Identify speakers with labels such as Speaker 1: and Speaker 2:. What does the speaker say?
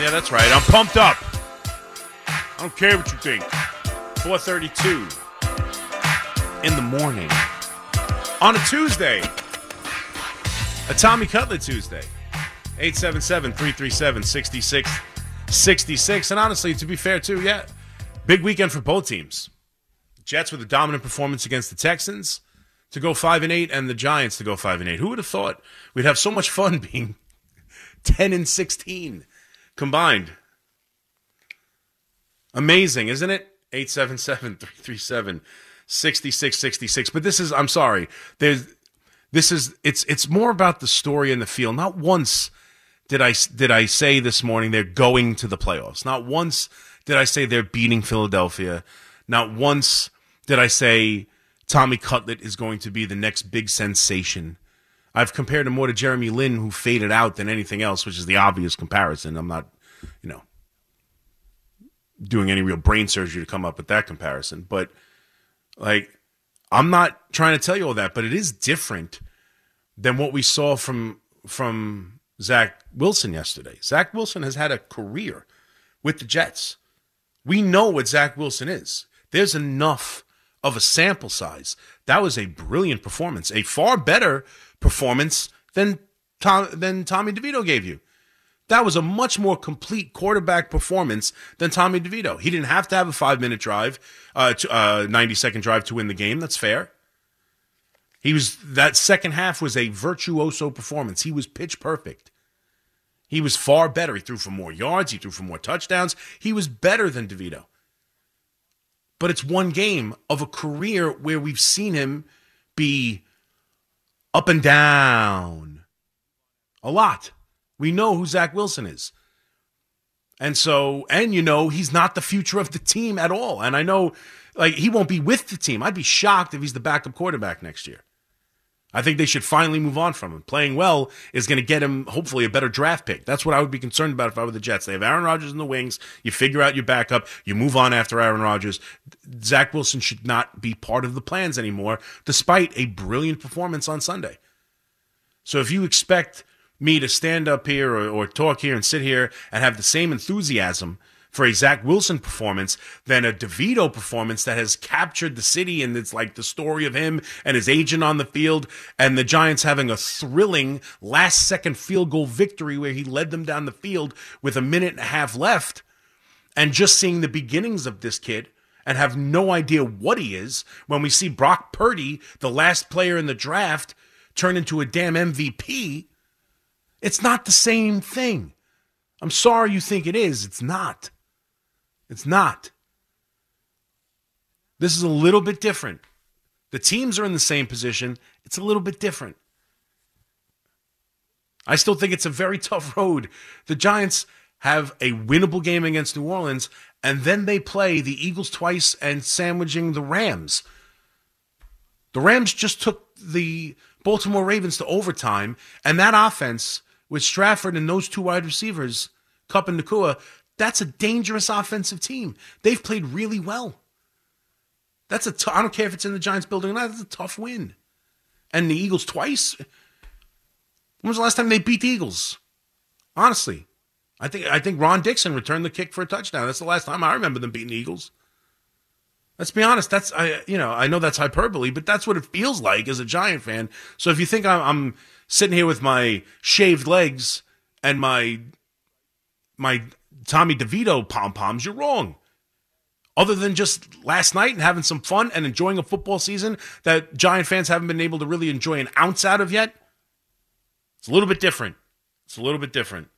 Speaker 1: Yeah, that's right. I'm pumped up. I don't care what you think. 432 in the morning. On a Tuesday. A Tommy Cutlet Tuesday. 877-337-6666. And honestly, to be fair too, yeah, big weekend for both teams. Jets with a dominant performance against the Texans to go 5 and 8 and the Giants to go 5 and 8. Who would have thought we'd have so much fun being 10 and 16 combined? Amazing, isn't it? 877-337-6666. But this is I'm sorry. There's this is it's it's more about the story and the feel. Not once did I did I say this morning they're going to the playoffs. Not once did I say they're beating Philadelphia. Not once did I say Tommy Cutlet is going to be the next big sensation. I've compared him more to Jeremy Lin, who faded out than anything else, which is the obvious comparison. I'm not, you know, doing any real brain surgery to come up with that comparison. But like, I'm not trying to tell you all that, but it is different than what we saw from from Zach Wilson yesterday. Zach Wilson has had a career with the Jets. We know what Zach Wilson is. There's enough of a sample size. That was a brilliant performance, a far better performance than Tom, than Tommy DeVito gave you. That was a much more complete quarterback performance than Tommy DeVito. He didn't have to have a five minute drive, uh, to, uh, 90 second drive to win the game. That's fair. He was, that second half was a virtuoso performance. He was pitch perfect. He was far better. He threw for more yards. He threw for more touchdowns. He was better than DeVito. But it's one game of a career where we've seen him be up and down a lot. We know who Zach Wilson is. And so, and you know, he's not the future of the team at all. And I know, like, he won't be with the team. I'd be shocked if he's the backup quarterback next year. I think they should finally move on from him. Playing well is going to get him, hopefully, a better draft pick. That's what I would be concerned about if I were the Jets. They have Aaron Rodgers in the wings. You figure out your backup. You move on after Aaron Rodgers. Zach Wilson should not be part of the plans anymore, despite a brilliant performance on Sunday. So if you expect me to stand up here or, or talk here and sit here and have the same enthusiasm for a Zach Wilson performance than a DeVito performance that has captured the city and it's like the story of him and his agent on the field and the Giants having a thrilling last second field goal victory where he led them down the field with a minute and a half left and just seeing the beginnings of this kid and have no idea what he is when we see Brock Purdy, the last player in the draft, turn into a damn MVP it's not the same thing. I'm sorry you think it is. It's not. It's not. This is a little bit different. The teams are in the same position. It's a little bit different. I still think it's a very tough road. The Giants have a winnable game against New Orleans, and then they play the Eagles twice and sandwiching the Rams. The Rams just took the Baltimore Ravens to overtime, and that offense with Stafford and those two wide receivers, Kupp and Nacua, that's a dangerous offensive team. They've played really well. That's a. T- I don't care if it's in the Giants building or not. That's a tough win. And the Eagles twice. When was the last time they beat the Eagles? Honestly, I think I think Ron Dixon returned the kick for a touchdown. That's the last time I remember them beating the Eagles. Let's be honest. That's I you know I know that's hyperbole, but that's what it feels like as a Giant fan. So if you think I'm, I'm sitting here with my shaved legs and my my Tommy DeVito pom poms, you're wrong. Other than just last night and having some fun and enjoying a football season that Giant fans haven't been able to really enjoy an ounce out of yet, it's a little bit different. It's a little bit different.